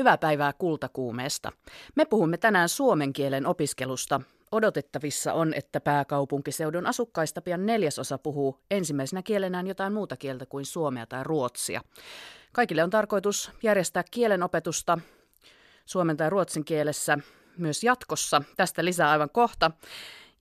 Hyvää päivää kultakuumeesta. Me puhumme tänään suomen kielen opiskelusta. Odotettavissa on, että pääkaupunkiseudun asukkaista pian neljäsosa puhuu ensimmäisenä kielenään jotain muuta kieltä kuin suomea tai ruotsia. Kaikille on tarkoitus järjestää kielenopetusta suomen tai ruotsin kielessä myös jatkossa. Tästä lisää aivan kohta.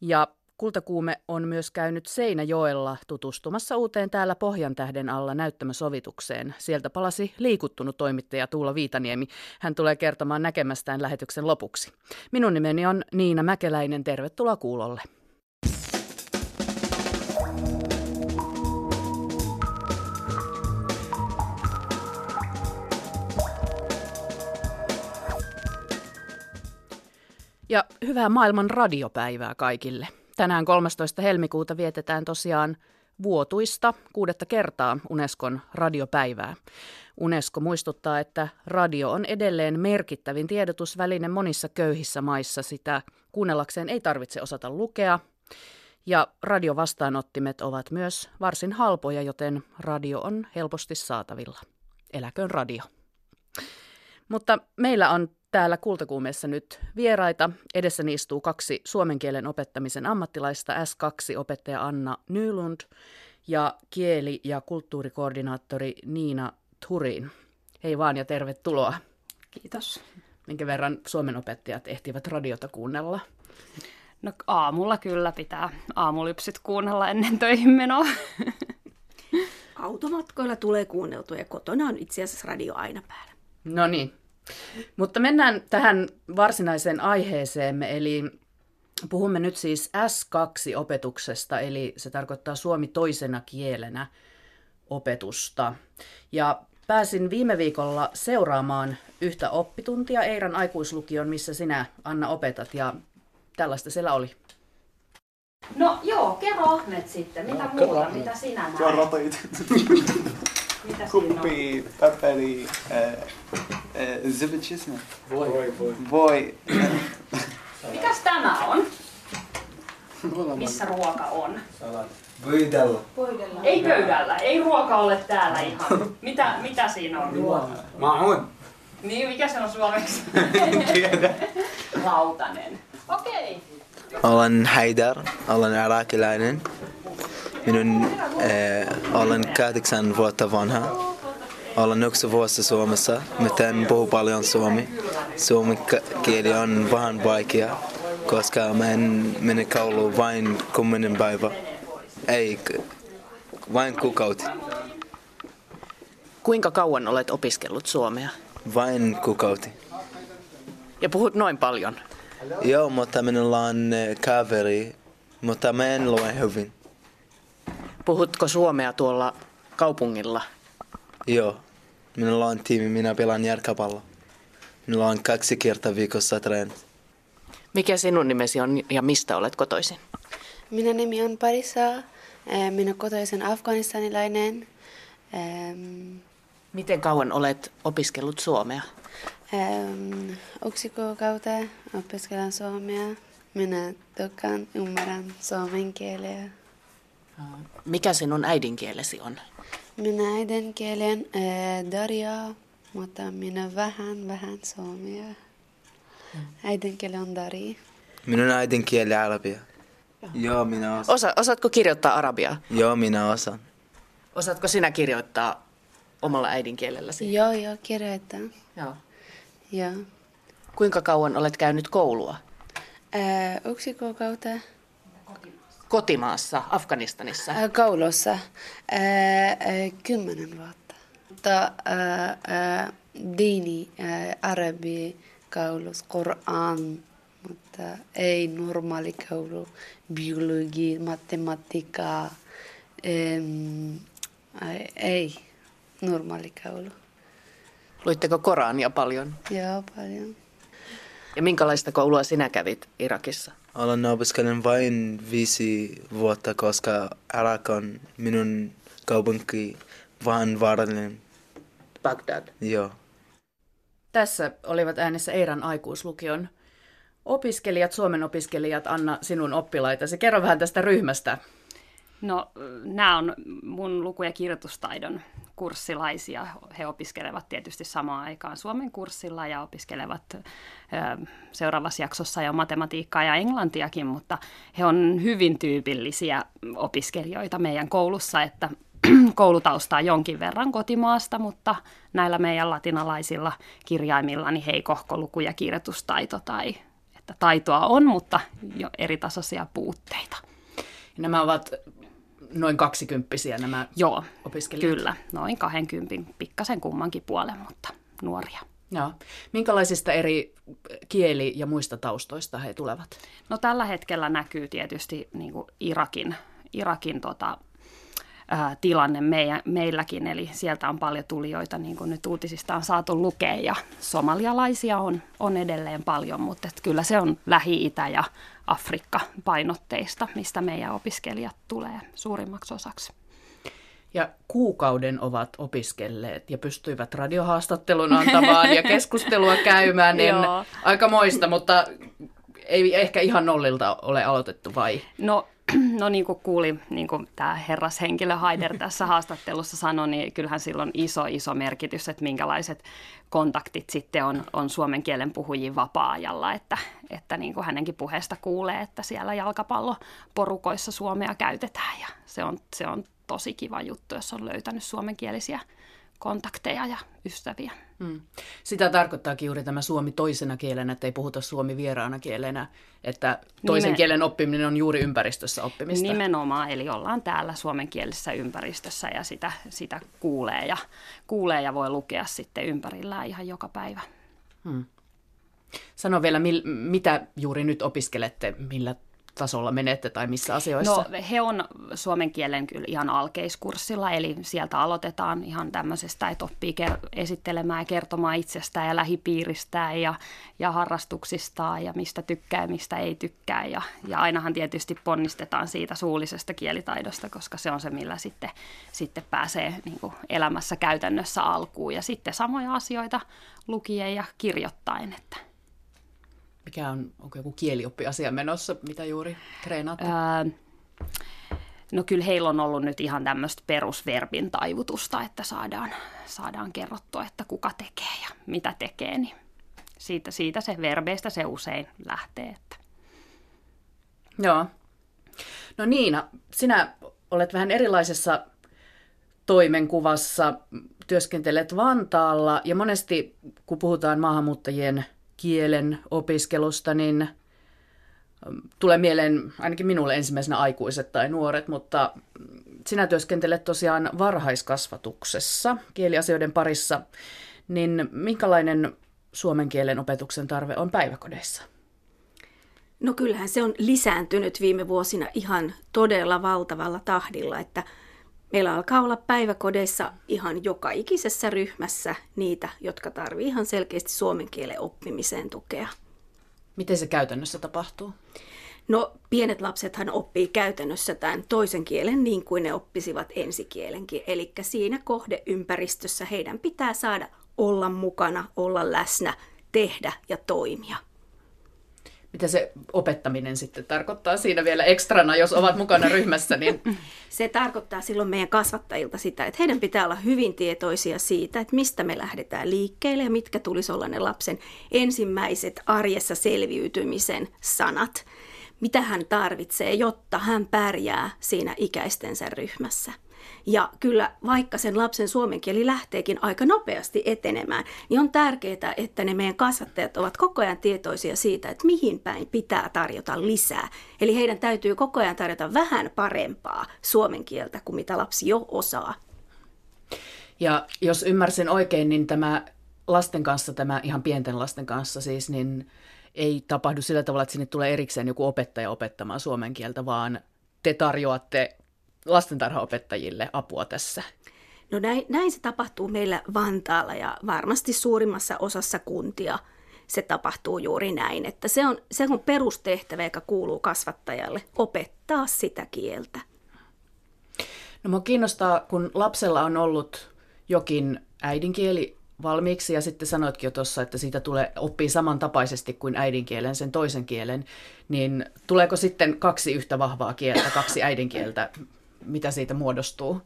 Ja Kultakuume on myös käynyt Seinäjoella tutustumassa uuteen täällä Pohjantähden alla näyttämösovitukseen. Sieltä palasi liikuttunut toimittaja Tuula Viitaniemi. Hän tulee kertomaan näkemästään lähetyksen lopuksi. Minun nimeni on Niina Mäkeläinen. Tervetuloa kuulolle. Ja hyvää maailman radiopäivää kaikille. Tänään 13. helmikuuta vietetään tosiaan vuotuista kuudetta kertaa Unescon radiopäivää. Unesco muistuttaa, että radio on edelleen merkittävin tiedotusväline monissa köyhissä maissa. Sitä kuunnellakseen ei tarvitse osata lukea. Ja radiovastaanottimet ovat myös varsin halpoja, joten radio on helposti saatavilla. Eläköön radio. Mutta meillä on täällä kultakuumeessa nyt vieraita. Edessä istuu kaksi suomen kielen opettamisen ammattilaista, S2-opettaja Anna Nylund ja kieli- ja kulttuurikoordinaattori Niina Turin. Hei vaan ja tervetuloa. Kiitos. Minkä verran suomen opettajat ehtivät radiota kuunnella? No aamulla kyllä pitää aamulypsyt kuunnella ennen töihin menoa. Automatkoilla tulee kuunneltua ja kotona on itse asiassa radio aina päällä. No niin, mutta mennään tähän varsinaiseen aiheeseemme, eli puhumme nyt siis S2-opetuksesta, eli se tarkoittaa suomi toisena kielenä opetusta. Ja pääsin viime viikolla seuraamaan yhtä oppituntia Eiran aikuislukion, missä sinä Anna opetat, ja tällaista siellä oli. No joo, kerro Ahmet sitten, mitä no, muuta, mitä sinä näet? Mitä Kuppi, paperi, äh, äh, zibichisme. Voi. Voi, voi. Mikäs tämä on? Missä ruoka on? Pöydällä. Ei pöydällä, ei ruoka ole täällä ihan. Mitä, mitä siinä on? Mä oon. Niin, mikä se on suomeksi? Lautanen. Okei. Okay. Olen Haidar, olen irakilainen. Minun äh, olen kahdeksan vuotta vanha. Olen yksi vuosi Suomessa. Miten puhu paljon suomi. Suomi kieli on vähän vaikea, koska mä en mene kouluun vain kymmenen päivä. Ei, vain kuukausi. Kuinka kauan olet opiskellut suomea? Vain kuukausi. Ja puhut noin paljon? Joo, mutta minulla on kaveri, mutta mä en lue hyvin. Puhutko suomea tuolla kaupungilla? Joo. Minulla on tiimi, minä pelaan järkäpallo. Minulla on kaksi kertaa viikossa treenit. Mikä sinun nimesi on ja mistä olet kotoisin? Minun nimi on Parisa. Minä kotoisin afganistanilainen. Miten kauan olet opiskellut suomea? Yksi kuukautta opiskelen suomea. Minä tykkään, ymmärrän suomen kieleä. Mikä sinun äidinkielesi on? Minä äidinkieli on äh, Daria, mutta minä vähän, vähän suomea. Hmm. Äidinkieli on Dari. Minun äidinkieli arabia. Joo, minä osaan. Osa, osaatko kirjoittaa arabiaa? Joo, minä osaan. Osaatko sinä kirjoittaa omalla äidinkielelläsi? Joo, joo, kirjoittaa. Joo. Joo. Kuinka kauan olet käynyt koulua? Äh, yksi kuukautta kotimaassa, Afganistanissa? Äh, Kaulussa äh, äh, kymmenen vuotta. Mutta diini, arabi, kaulus, Koran, mutta ei normaali koulu, biologi, matematiikka, ei normaali koulu. Luitteko Korania paljon? Joo, paljon. Ja minkälaista koulua sinä kävit Irakissa? Olen opiskellut vain viisi vuotta, koska Irak on minun kaupunki vähän vaarallinen. Bagdad? Joo. Tässä olivat äänessä Eiran aikuislukion opiskelijat, Suomen opiskelijat. Anna, sinun oppilaitasi. Kerro vähän tästä ryhmästä. No, nämä on mun luku- ja kirjoitustaidon kurssilaisia. He opiskelevat tietysti samaan aikaan Suomen kurssilla ja opiskelevat ö, seuraavassa jaksossa jo matematiikkaa ja englantiakin, mutta he on hyvin tyypillisiä opiskelijoita meidän koulussa, että koulutaustaa jonkin verran kotimaasta, mutta näillä meidän latinalaisilla kirjaimilla niin heikohko luku- ja kirjoitustaito tai että taitoa on, mutta jo eri tasoisia puutteita. Nämä ovat noin kaksikymppisiä nämä Joo, opiskelijat? kyllä. Noin 20 pikkasen kummankin puolen, mutta nuoria. Joo. Minkälaisista eri kieli- ja muista taustoista he tulevat? No tällä hetkellä näkyy tietysti niin Irakin, Irakin tota, ää, tilanne meidän, meilläkin, eli sieltä on paljon tulijoita, niin kuin nyt uutisista on saatu lukea, ja somalialaisia on, on edelleen paljon, mutta et kyllä se on Lähi-Itä ja Afrikka-painotteista, mistä meidän opiskelijat tulee suurimmaksi osaksi. Ja kuukauden ovat opiskelleet ja pystyivät radiohaastattelun antamaan ja keskustelua käymään, niin aika moista, mutta ei ehkä ihan nollilta ole aloitettu vai? No no niin kuin kuuli, niin kuin tämä herrashenkilö Haider tässä haastattelussa sanoi, niin kyllähän sillä on iso, iso merkitys, että minkälaiset kontaktit sitten on, on suomen kielen puhujiin vapaa-ajalla, että, että niin kuin hänenkin puheesta kuulee, että siellä jalkapalloporukoissa suomea käytetään ja se on, se on tosi kiva juttu, jos on löytänyt suomenkielisiä kontakteja ja ystäviä. Hmm. Sitä tarkoittaakin juuri tämä suomi toisena kielenä, että ei puhuta suomi vieraana kielenä, että toisen Nimen... kielen oppiminen on juuri ympäristössä oppimista. Nimenomaan, eli ollaan täällä suomenkielisessä ympäristössä ja sitä, sitä kuulee, ja, kuulee ja voi lukea sitten ympärillään ihan joka päivä. Hmm. Sano vielä, mil, mitä juuri nyt opiskelette, millä tasolla menette tai missä asioissa? No he on suomen kielen kyllä ihan alkeiskurssilla, eli sieltä aloitetaan ihan tämmöisestä, että oppii ker- esittelemään ja kertomaan itsestään ja lähipiiristään ja, ja harrastuksistaan ja mistä tykkää ja mistä ei tykkää. Ja, ja ainahan tietysti ponnistetaan siitä suullisesta kielitaidosta, koska se on se, millä sitten, sitten pääsee niin kuin elämässä käytännössä alkuun. Ja sitten samoja asioita lukien ja kirjoittain, että mikä on, onko joku kielioppiasia menossa, mitä juuri treenaatte? Ää, no kyllä heillä on ollut nyt ihan tämmöistä perusverbin taivutusta, että saadaan, saadaan kerrottua, että kuka tekee ja mitä tekee, niin siitä, siitä se verbeistä se usein lähtee. Että. Joo. No Niina, sinä olet vähän erilaisessa toimenkuvassa, työskentelet Vantaalla ja monesti kun puhutaan maahanmuuttajien – kielen opiskelusta, niin ähm, tulee mieleen ainakin minulle ensimmäisenä aikuiset tai nuoret, mutta sinä työskentelet tosiaan varhaiskasvatuksessa kieliasioiden parissa, niin minkälainen suomen kielen opetuksen tarve on päiväkodeissa? No kyllähän se on lisääntynyt viime vuosina ihan todella valtavalla tahdilla, että Meillä alkaa olla päiväkodeissa ihan joka ikisessä ryhmässä niitä, jotka tarvitsevat ihan selkeästi suomen kielen oppimiseen tukea. Miten se käytännössä tapahtuu? No pienet lapsethan oppii käytännössä tämän toisen kielen niin kuin ne oppisivat ensikielenkin. Eli siinä kohdeympäristössä heidän pitää saada olla mukana, olla läsnä, tehdä ja toimia mitä se opettaminen sitten tarkoittaa siinä vielä ekstrana, jos ovat mukana ryhmässä? Niin... Se tarkoittaa silloin meidän kasvattajilta sitä, että heidän pitää olla hyvin tietoisia siitä, että mistä me lähdetään liikkeelle ja mitkä tulisi olla ne lapsen ensimmäiset arjessa selviytymisen sanat. Mitä hän tarvitsee, jotta hän pärjää siinä ikäistensä ryhmässä. Ja kyllä vaikka sen lapsen suomen kieli lähteekin aika nopeasti etenemään, niin on tärkeää, että ne meidän kasvattajat ovat koko ajan tietoisia siitä, että mihin päin pitää tarjota lisää. Eli heidän täytyy koko ajan tarjota vähän parempaa suomen kieltä kuin mitä lapsi jo osaa. Ja jos ymmärsin oikein, niin tämä lasten kanssa, tämä ihan pienten lasten kanssa siis, niin ei tapahdu sillä tavalla, että sinne tulee erikseen joku opettaja opettamaan suomen kieltä, vaan te tarjoatte lastentarhaopettajille apua tässä? No näin, näin se tapahtuu meillä Vantaalla ja varmasti suurimmassa osassa kuntia se tapahtuu juuri näin, että se on, se on perustehtävä, joka kuuluu kasvattajalle, opettaa sitä kieltä. No mua kiinnostaa, kun lapsella on ollut jokin äidinkieli valmiiksi ja sitten sanoitkin jo tuossa, että siitä tulee oppii samantapaisesti kuin äidinkielen, sen toisen kielen, niin tuleeko sitten kaksi yhtä vahvaa kieltä, kaksi äidinkieltä mitä siitä muodostuu?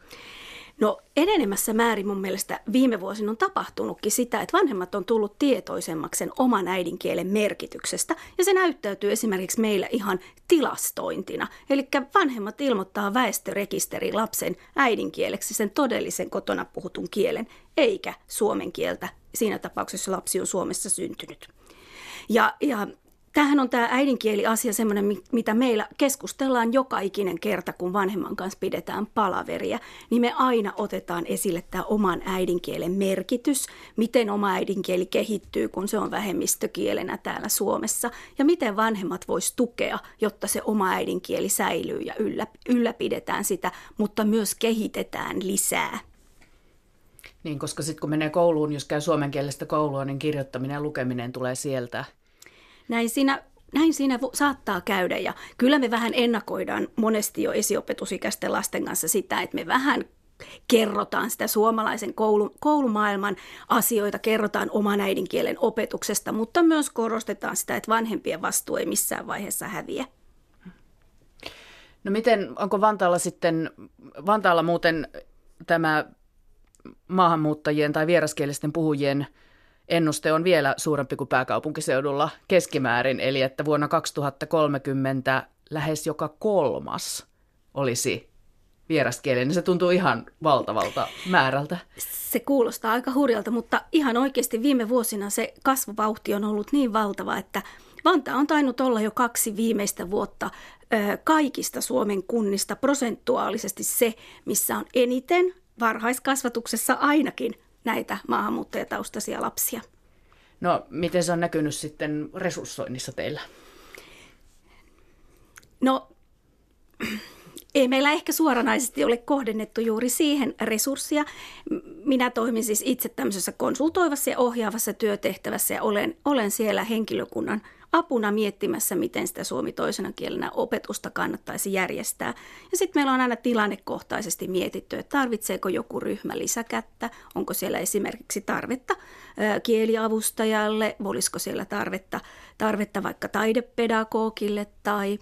No enenemässä määrin mun mielestä viime vuosina on tapahtunutkin sitä, että vanhemmat on tullut tietoisemmaksi sen oman äidinkielen merkityksestä ja se näyttäytyy esimerkiksi meillä ihan tilastointina. Eli vanhemmat ilmoittaa väestörekisteri lapsen äidinkieleksi sen todellisen kotona puhutun kielen, eikä suomen kieltä siinä tapauksessa, lapsi on Suomessa syntynyt. Ja, ja Tämähän on tämä äidinkieli-asia semmoinen, mitä meillä keskustellaan joka ikinen kerta, kun vanhemman kanssa pidetään palaveria, niin me aina otetaan esille tämä oman äidinkielen merkitys, miten oma äidinkieli kehittyy, kun se on vähemmistökielenä täällä Suomessa, ja miten vanhemmat vois tukea, jotta se oma äidinkieli säilyy ja yllä, ylläpidetään sitä, mutta myös kehitetään lisää. Niin, koska sitten kun menee kouluun, jos käy suomenkielistä koulua, niin kirjoittaminen ja lukeminen tulee sieltä – näin siinä näin siinä saattaa käydä ja kyllä me vähän ennakoidaan monesti jo esiopetusikäisten lasten kanssa sitä, että me vähän kerrotaan sitä suomalaisen koulu, koulumaailman asioita, kerrotaan oman äidinkielen opetuksesta, mutta myös korostetaan sitä, että vanhempien vastuu ei missään vaiheessa häviä. No miten, onko Vantaalla sitten, Vantaalla muuten tämä maahanmuuttajien tai vieraskielisten puhujien – ennuste on vielä suurempi kuin pääkaupunkiseudulla keskimäärin, eli että vuonna 2030 lähes joka kolmas olisi vieraskielinen. Se tuntuu ihan valtavalta määrältä. Se kuulostaa aika hurjalta, mutta ihan oikeasti viime vuosina se kasvuvauhti on ollut niin valtava, että Vanta on tainnut olla jo kaksi viimeistä vuotta kaikista Suomen kunnista prosentuaalisesti se, missä on eniten varhaiskasvatuksessa ainakin näitä maahanmuuttajataustaisia lapsia. No, miten se on näkynyt sitten resurssoinnissa teillä? No, ei meillä ehkä suoranaisesti ole kohdennettu juuri siihen resurssia. Minä toimin siis itse tämmöisessä konsultoivassa ja ohjaavassa työtehtävässä ja olen, olen siellä henkilökunnan apuna miettimässä, miten sitä suomi toisena kielenä opetusta kannattaisi järjestää. Ja sitten meillä on aina tilannekohtaisesti mietitty, että tarvitseeko joku ryhmä lisäkättä, onko siellä esimerkiksi tarvetta kieliavustajalle, olisiko siellä tarvetta, tarvetta vaikka taidepedagogille tai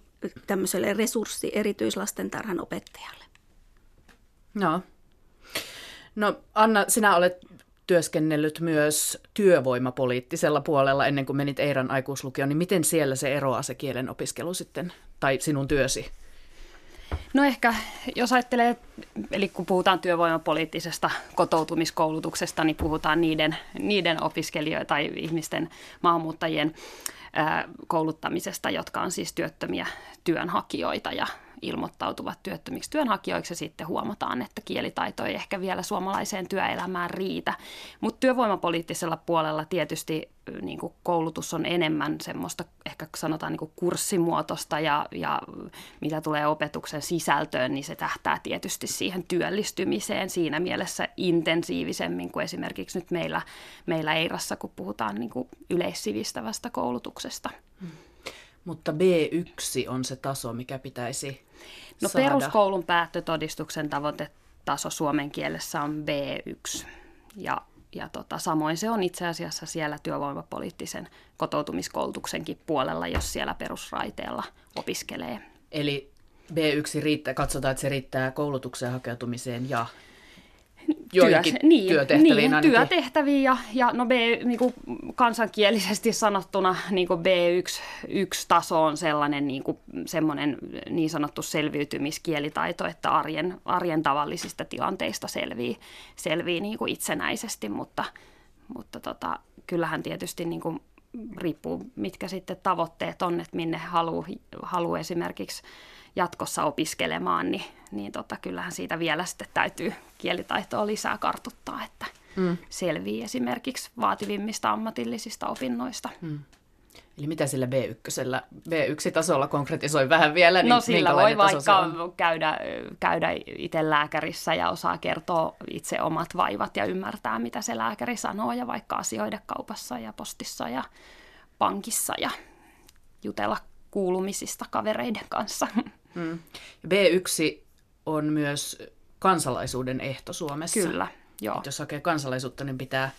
tämmöiselle resurssi erityislastentarhan opettajalle. No. no Anna, sinä olet työskennellyt myös työvoimapoliittisella puolella ennen kuin menit Eiran aikuislukioon, niin miten siellä se eroaa se kielen opiskelu sitten, tai sinun työsi? No ehkä, jos ajattelee, eli kun puhutaan työvoimapoliittisesta kotoutumiskoulutuksesta, niin puhutaan niiden, niiden opiskelijoiden tai ihmisten, maahanmuuttajien kouluttamisesta, jotka on siis työttömiä työnhakijoita ja ilmoittautuvat työttömiksi työnhakijoiksi ja sitten huomataan, että kielitaito ei ehkä vielä suomalaiseen työelämään riitä. Mutta työvoimapoliittisella puolella tietysti niin kuin koulutus on enemmän semmoista ehkä sanotaan niin kuin kurssimuotoista ja, ja mitä tulee opetuksen sisältöön, niin se tähtää tietysti siihen työllistymiseen siinä mielessä intensiivisemmin kuin esimerkiksi nyt meillä, meillä Eirassa, kun puhutaan niin kuin yleissivistävästä koulutuksesta. Hmm. Mutta B1 on se taso, mikä pitäisi No saada. peruskoulun päättötodistuksen tavoitetaso suomen kielessä on B1 ja, ja tota, samoin se on itse asiassa siellä työvoimapoliittisen kotoutumiskoulutuksenkin puolella, jos siellä perusraiteella opiskelee. Eli B1 riittää, katsotaan, että se riittää koulutukseen hakeutumiseen ja joihinkin niin, työtehtäviin niin, ainakin. työtehtäviin ja, ja no B, niin kuin kansankielisesti sanottuna niin kuin B1-taso on sellainen niin, kuin, semmoinen niin sanottu selviytymiskielitaito, että arjen, arjen tavallisista tilanteista selvii, selvii niin kuin itsenäisesti, mutta, mutta tota, kyllähän tietysti niin kuin riippuu, mitkä sitten tavoitteet on, että minne haluaa halu esimerkiksi jatkossa opiskelemaan, niin, niin tota, kyllähän siitä vielä sitten täytyy kielitaitoa lisää kartuttaa, että mm. selvii esimerkiksi vaativimmista ammatillisista opinnoista. Mm. Eli mitä sillä B1, B1-tasolla konkretisoi vähän vielä? Niin no sillä voi vaikka käydä, käydä itse lääkärissä ja osaa kertoa itse omat vaivat ja ymmärtää, mitä se lääkäri sanoo ja vaikka asioida kaupassa ja postissa ja pankissa ja jutella kuulumisista kavereiden kanssa. Mm. B1 on myös kansalaisuuden ehto Suomessa. Kyllä, joo. Et jos hakee kansalaisuutta, niin pitää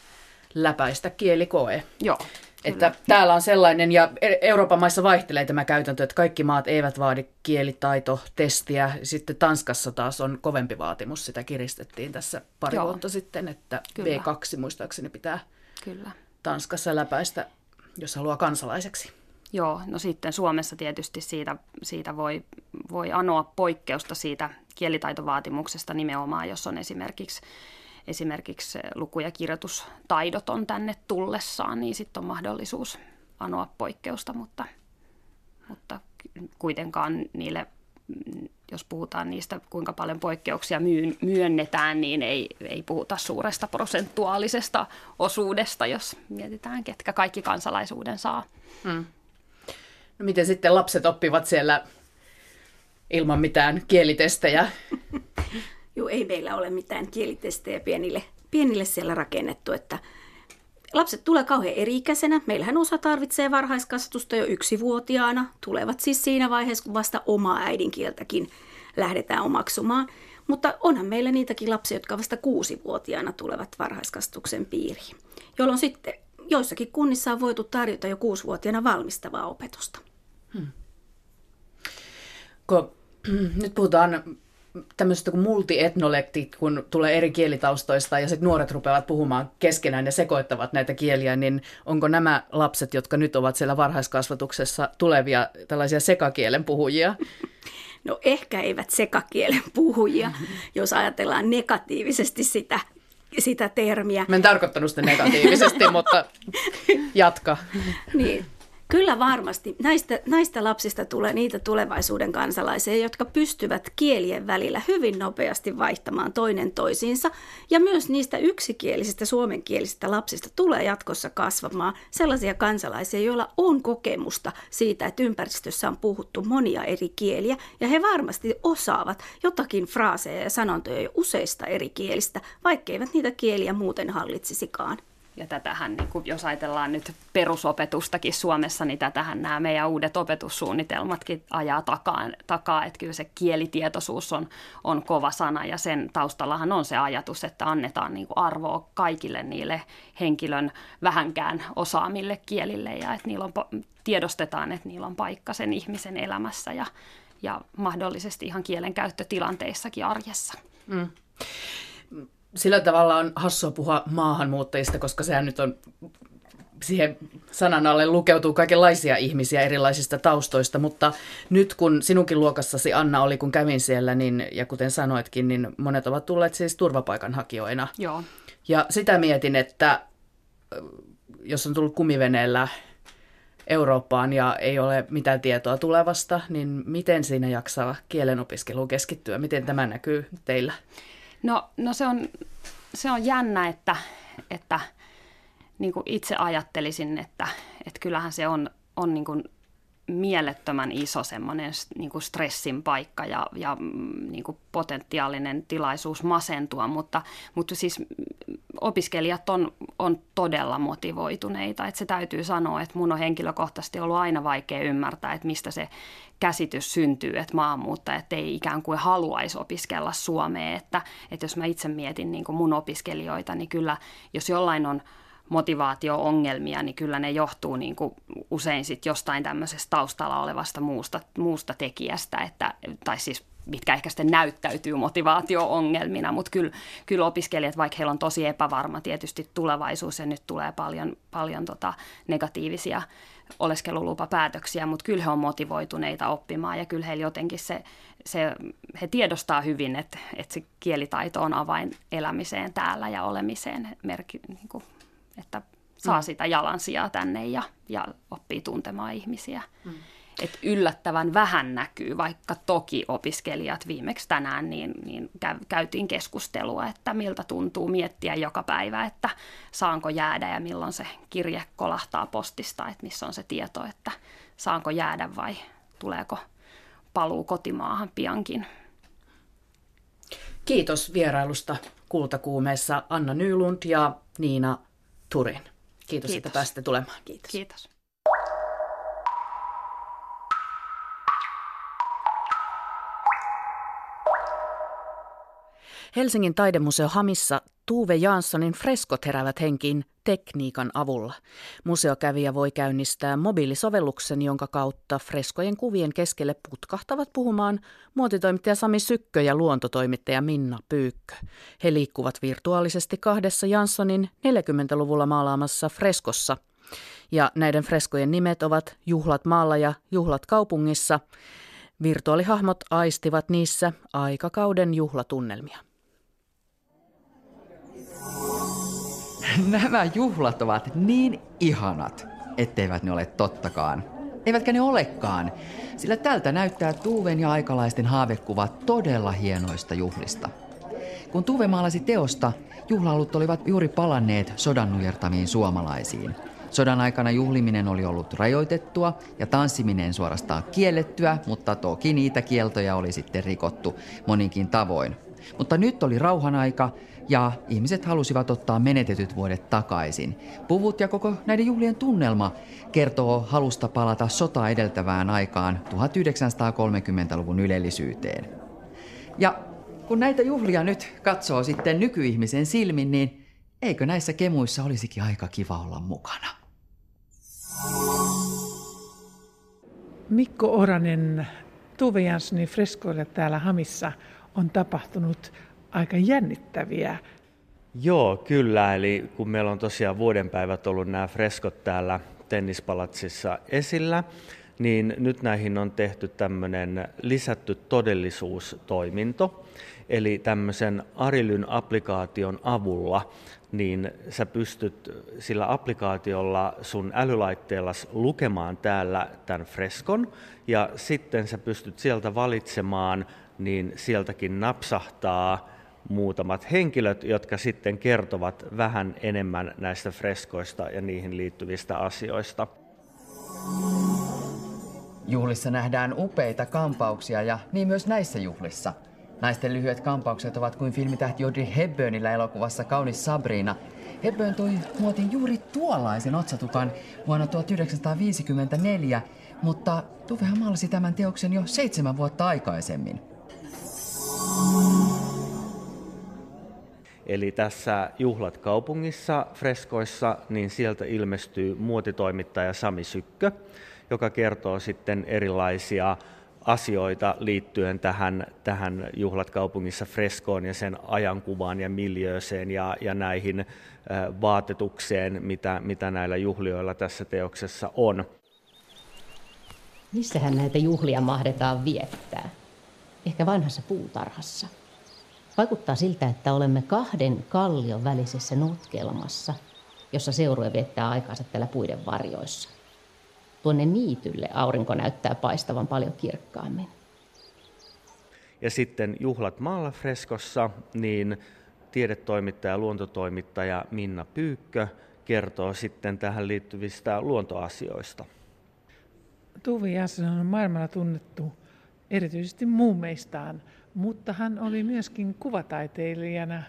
läpäistä kielikoe. Joo. Että täällä on sellainen, ja e- Euroopan maissa vaihtelee tämä käytäntö, että kaikki maat eivät vaadi kielitaitotestiä. Sitten Tanskassa taas on kovempi vaatimus, sitä kiristettiin tässä pari Joo. vuotta sitten, että Kyllä. B2 muistaakseni pitää Kyllä. Tanskassa läpäistä, jos haluaa kansalaiseksi. Joo, no sitten Suomessa tietysti siitä, siitä voi, voi anoa poikkeusta siitä kielitaitovaatimuksesta nimenomaan, jos on esimerkiksi esimerkiksi luku- ja kirjoitustaidot on tänne tullessaan, niin sitten on mahdollisuus anoa poikkeusta, mutta, mutta kuitenkaan niille, jos puhutaan niistä, kuinka paljon poikkeuksia myönnetään, niin ei, ei puhuta suuresta prosentuaalisesta osuudesta, jos mietitään, ketkä kaikki kansalaisuuden saa. Hmm. No miten sitten lapset oppivat siellä ilman mitään kielitestejä? Joo, ei meillä ole mitään kielitestejä pienille, pienille siellä rakennettu, että lapset tulee kauhean eri-ikäisenä. Meillähän osa tarvitsee varhaiskasvatusta jo yksivuotiaana. Tulevat siis siinä vaiheessa, kun vasta omaa äidinkieltäkin lähdetään omaksumaan. Mutta onhan meillä niitäkin lapsia, jotka vasta kuusivuotiaana tulevat varhaiskasvatuksen piiriin, jolloin sitten joissakin kunnissa on voitu tarjota jo kuusivuotiaana valmistavaa opetusta. Hmm. Kun nyt puhutaan tämmöisestä kuin multietnolekti, kun tulee eri kielitaustoista ja sitten nuoret rupeavat puhumaan keskenään ja sekoittavat näitä kieliä, niin onko nämä lapset, jotka nyt ovat siellä varhaiskasvatuksessa, tulevia tällaisia sekakielen puhujia? No ehkä eivät sekakielen puhujia, jos ajatellaan negatiivisesti sitä sitä termiä. Mä en tarkoittanut sitä negatiivisesti, mutta jatka. Niin, Kyllä varmasti. Näistä, näistä lapsista tulee niitä tulevaisuuden kansalaisia, jotka pystyvät kielien välillä hyvin nopeasti vaihtamaan toinen toisiinsa. Ja myös niistä yksikielisistä suomenkielisistä lapsista tulee jatkossa kasvamaan sellaisia kansalaisia, joilla on kokemusta siitä, että ympäristössä on puhuttu monia eri kieliä. Ja he varmasti osaavat jotakin fraaseja ja sanontoja jo useista eri kielistä, vaikkeivät niitä kieliä muuten hallitsisikaan. Ja tätähän, niin kuin jos ajatellaan nyt perusopetustakin Suomessa, niin tätähän nämä meidän uudet opetussuunnitelmatkin ajaa takaa, takaa että kyllä se kielitietoisuus on, on kova sana ja sen taustallahan on se ajatus, että annetaan niin kuin arvoa kaikille niille henkilön vähänkään osaamille kielille ja että niillä on, tiedostetaan, että niillä on paikka sen ihmisen elämässä ja, ja mahdollisesti ihan kielenkäyttötilanteissakin arjessa. Mm sillä tavalla on hassua puhua maahanmuuttajista, koska sehän nyt on siihen sanan alle lukeutuu kaikenlaisia ihmisiä erilaisista taustoista, mutta nyt kun sinunkin luokassasi Anna oli, kun kävin siellä, niin, ja kuten sanoitkin, niin monet ovat tulleet siis turvapaikanhakijoina. Joo. Ja sitä mietin, että jos on tullut kumiveneellä Eurooppaan ja ei ole mitään tietoa tulevasta, niin miten siinä jaksaa kielen opiskeluun keskittyä? Miten tämä näkyy teillä? No, no se, on, se on jännä, että, että niin kuin itse ajattelisin, että, että kyllähän se on, on niin kuin mielettömän iso semmoinen niin kuin stressin paikka ja, ja mm, niin kuin potentiaalinen tilaisuus masentua, mutta, mutta siis opiskelijat on, on todella motivoituneita. Että se täytyy sanoa, että mun on henkilökohtaisesti ollut aina vaikea ymmärtää, että mistä se käsitys syntyy, että maahanmuuttajat ei ikään kuin haluaisi opiskella Suomeen. Että, että jos mä itse mietin niin kuin mun opiskelijoita, niin kyllä jos jollain on motivaatio-ongelmia, niin kyllä ne johtuu niin kuin usein sit jostain tämmöisestä taustalla olevasta muusta, muusta tekijästä, että, tai siis mitkä ehkä sitten näyttäytyy motivaatio-ongelmina, mutta kyllä, kyllä opiskelijat, vaikka heillä on tosi epävarma tietysti tulevaisuus ja nyt tulee paljon, paljon tota negatiivisia oleskelulupapäätöksiä, mutta kyllä he on motivoituneita oppimaan ja kyllä heillä jotenkin se, se he tiedostaa hyvin, että, että se kielitaito on avain elämiseen täällä ja olemiseen, merki, niin kuin, että saa mm. sitä jalansijaa tänne ja, ja oppii tuntemaan ihmisiä. Mm että yllättävän vähän näkyy, vaikka toki opiskelijat viimeksi tänään niin, niin käytiin keskustelua, että miltä tuntuu miettiä joka päivä, että saanko jäädä ja milloin se kirje kolahtaa postista, että missä on se tieto, että saanko jäädä vai tuleeko paluu kotimaahan piankin. Kiitos vierailusta Kultakuumeessa Anna Nylund ja Niina Turin. Kiitos, Kiitos. että pääsitte tulemaan. Kiitos. Kiitos. Helsingin taidemuseo Hamissa Tuve Janssonin freskot heräävät henkiin tekniikan avulla. Museokävijä voi käynnistää mobiilisovelluksen, jonka kautta freskojen kuvien keskelle putkahtavat puhumaan muotitoimittaja Sami Sykkö ja luontotoimittaja Minna Pyykkö. He liikkuvat virtuaalisesti kahdessa Janssonin 40-luvulla maalaamassa freskossa. Ja näiden freskojen nimet ovat Juhlat maalla ja Juhlat kaupungissa. Virtuaalihahmot aistivat niissä aikakauden juhlatunnelmia. Nämä juhlat ovat niin ihanat, etteivät ne ole tottakaan. Eivätkä ne olekaan, sillä tältä näyttää Tuuven ja aikalaisten haavekuvat todella hienoista juhlista. Kun Tuve maalasi teosta, juhlaulut olivat juuri palanneet sodan nujertamiin suomalaisiin. Sodan aikana juhliminen oli ollut rajoitettua ja tanssiminen suorastaan kiellettyä, mutta toki niitä kieltoja oli sitten rikottu moninkin tavoin. Mutta nyt oli rauhan aika ja ihmiset halusivat ottaa menetetyt vuodet takaisin. Puvut ja koko näiden juhlien tunnelma kertoo halusta palata sota edeltävään aikaan 1930-luvun ylellisyyteen. Ja kun näitä juhlia nyt katsoo sitten nykyihmisen silmin, niin eikö näissä kemuissa olisikin aika kiva olla mukana? Mikko Oranen, Tuve Janssonin freskoille täällä Hamissa on tapahtunut aika jännittäviä. Joo, kyllä. Eli kun meillä on tosiaan vuodenpäivät ollut nämä freskot täällä tennispalatsissa esillä, niin nyt näihin on tehty tämmöinen lisätty todellisuustoiminto. Eli tämmöisen Arilyn applikaation avulla, niin sä pystyt sillä applikaatiolla sun älylaitteella lukemaan täällä tämän freskon, ja sitten sä pystyt sieltä valitsemaan, niin sieltäkin napsahtaa muutamat henkilöt, jotka sitten kertovat vähän enemmän näistä freskoista ja niihin liittyvistä asioista. Juhlissa nähdään upeita kampauksia ja niin myös näissä juhlissa. Naisten lyhyet kampaukset ovat kuin filmitähti Audrey Hepburnillä elokuvassa Kaunis Sabrina. Hepburn toi muotin juuri tuollaisen otsatukan vuonna 1954, mutta Tuvehan maalasi tämän teoksen jo seitsemän vuotta aikaisemmin. Eli tässä Juhlat kaupungissa freskoissa, niin sieltä ilmestyy muotitoimittaja Sami Sykkö, joka kertoo sitten erilaisia asioita liittyen tähän, tähän Juhlat kaupungissa freskoon ja sen ajankuvaan ja miljööseen ja, ja näihin vaatetukseen, mitä, mitä näillä juhlioilla tässä teoksessa on. Missähän näitä juhlia mahdetaan viettää? Ehkä vanhassa puutarhassa. Vaikuttaa siltä, että olemme kahden kallion välisessä notkelmassa, jossa seurue viettää aikaansa täällä puiden varjoissa. Tuonne niitylle aurinko näyttää paistavan paljon kirkkaammin. Ja sitten Juhlat maalla freskossa, niin tiedetoimittaja ja luontotoimittaja Minna Pyykkö kertoo sitten tähän liittyvistä luontoasioista. Tuvi Jansson on maailmalla tunnettu erityisesti muumeistaan, mutta hän oli myöskin kuvataiteilijana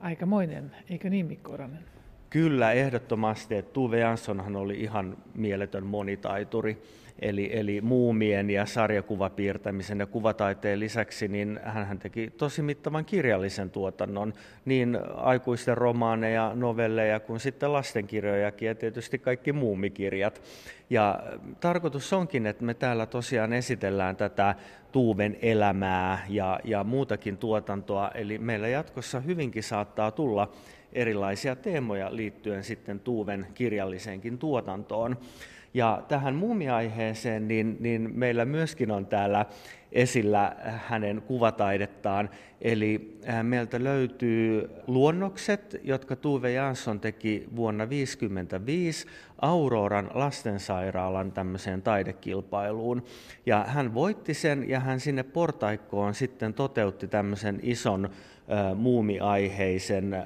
aikamoinen, eikö niin Mikko Oranen? Kyllä, ehdottomasti. Tuve Janssonhan oli ihan mieletön monitaituri. Eli, eli muumien ja sarjakuvapiirtämisen ja kuvataiteen lisäksi niin hän teki tosi mittavan kirjallisen tuotannon, niin aikuisten romaaneja, novelleja kuin sitten lastenkirjojakin ja tietysti kaikki muumikirjat. Ja tarkoitus onkin, että me täällä tosiaan esitellään tätä Tuuven elämää ja, ja muutakin tuotantoa, eli meillä jatkossa hyvinkin saattaa tulla erilaisia teemoja liittyen sitten Tuuven kirjalliseenkin tuotantoon. Ja tähän muumiaiheeseen niin, niin meillä myöskin on täällä esillä hänen kuvataidettaan. Eli äh, meiltä löytyy luonnokset, jotka Tuve Jansson teki vuonna 1955 Auroran lastensairaalan tämmöiseen taidekilpailuun. Ja hän voitti sen ja hän sinne portaikkoon sitten toteutti tämmöisen ison äh, muumiaiheisen äh,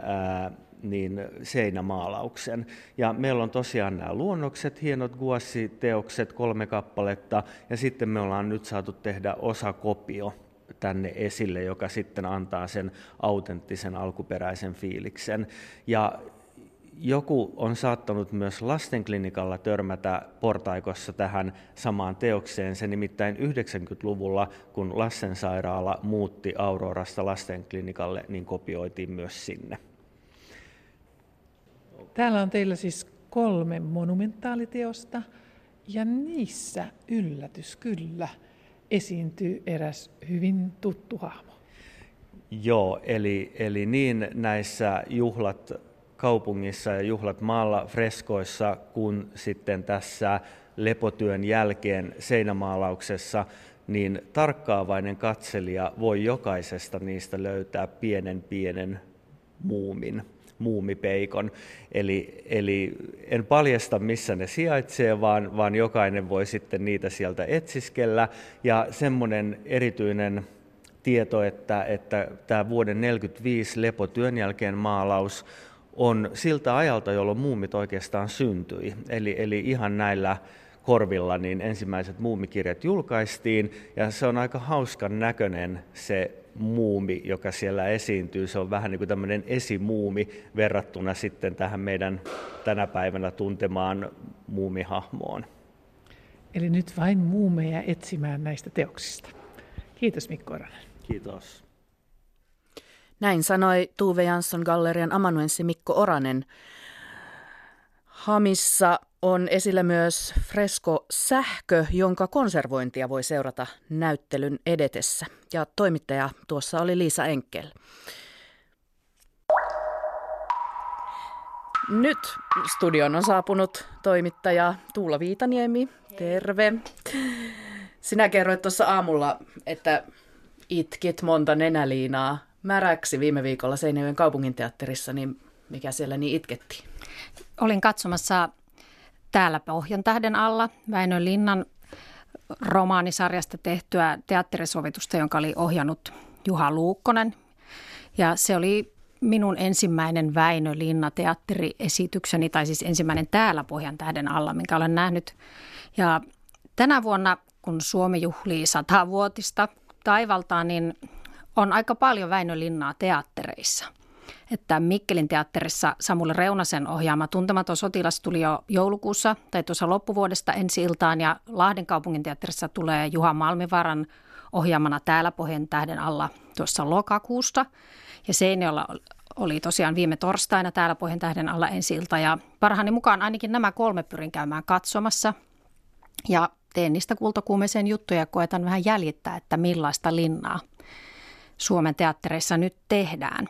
niin seinämaalauksen. Ja meillä on tosiaan nämä luonnokset, hienot guassi-teokset, kolme kappaletta, ja sitten me ollaan nyt saatu tehdä osa kopio tänne esille, joka sitten antaa sen autenttisen alkuperäisen fiiliksen. Ja joku on saattanut myös lastenklinikalla törmätä portaikossa tähän samaan teokseen. Se nimittäin 90-luvulla, kun lastensairaala muutti Aurorasta lastenklinikalle, niin kopioitiin myös sinne. Täällä on teillä siis kolme monumentaaliteosta ja niissä yllätys kyllä esiintyy eräs hyvin tuttu hahmo. Joo, eli, eli niin näissä juhlat kaupungissa ja juhlat maalla freskoissa kuin sitten tässä lepotyön jälkeen seinämaalauksessa, niin tarkkaavainen katselija voi jokaisesta niistä löytää pienen pienen muumin, muumipeikon. Eli, eli en paljasta, missä ne sijaitsee, vaan, vaan jokainen voi sitten niitä sieltä etsiskellä. Ja semmoinen erityinen tieto, että, että tämä vuoden 1945 lepotyön jälkeen maalaus on siltä ajalta, jolloin muumit oikeastaan syntyi. Eli, eli ihan näillä korvilla niin ensimmäiset muumikirjat julkaistiin, ja se on aika hauskan näköinen se muumi, joka siellä esiintyy. Se on vähän niin kuin tämmöinen esimuumi verrattuna sitten tähän meidän tänä päivänä tuntemaan muumihahmoon. Eli nyt vain muumeja etsimään näistä teoksista. Kiitos Mikko Oranen. Kiitos. Näin sanoi Tuve Jansson Gallerian amanuenssi Mikko Oranen. Hamissa on esillä myös fresko Sähkö, jonka konservointia voi seurata näyttelyn edetessä. Ja toimittaja tuossa oli Liisa Enkel. Nyt studion on saapunut toimittaja Tuula Viitaniemi. Terve. Sinä kerroit tuossa aamulla, että itkit monta nenäliinaa märäksi viime viikolla Seinäjoen kaupunginteatterissa, niin mikä siellä niin itketti? Olin katsomassa täällä Pohjan tähden alla Väinö Linnan romaanisarjasta tehtyä teatterisovitusta, jonka oli ohjannut Juha Luukkonen. Ja se oli minun ensimmäinen Väinö Linna teatteriesitykseni, tai siis ensimmäinen täällä Pohjan tähden alla, minkä olen nähnyt. Ja tänä vuonna, kun Suomi juhlii satavuotista taivaltaan, niin on aika paljon Väinö Linnaa teattereissa. Että Mikkelin teatterissa Samuli Reunasen ohjaama Tuntematon sotilas tuli jo joulukuussa tai tuossa loppuvuodesta ensi iltaan ja Lahden kaupungin teatterissa tulee Juha Malmivaran ohjaamana Täällä Pohjan tähden alla tuossa lokakuusta. Ja Seinäjoella oli tosiaan viime torstaina Täällä Pohjan tähden alla ensi ilta ja parhaani mukaan ainakin nämä kolme pyrin käymään katsomassa. Ja teen niistä kultokuumeeseen juttuja ja koetan vähän jäljittää, että millaista linnaa – Suomen teattereissa nyt tehdään.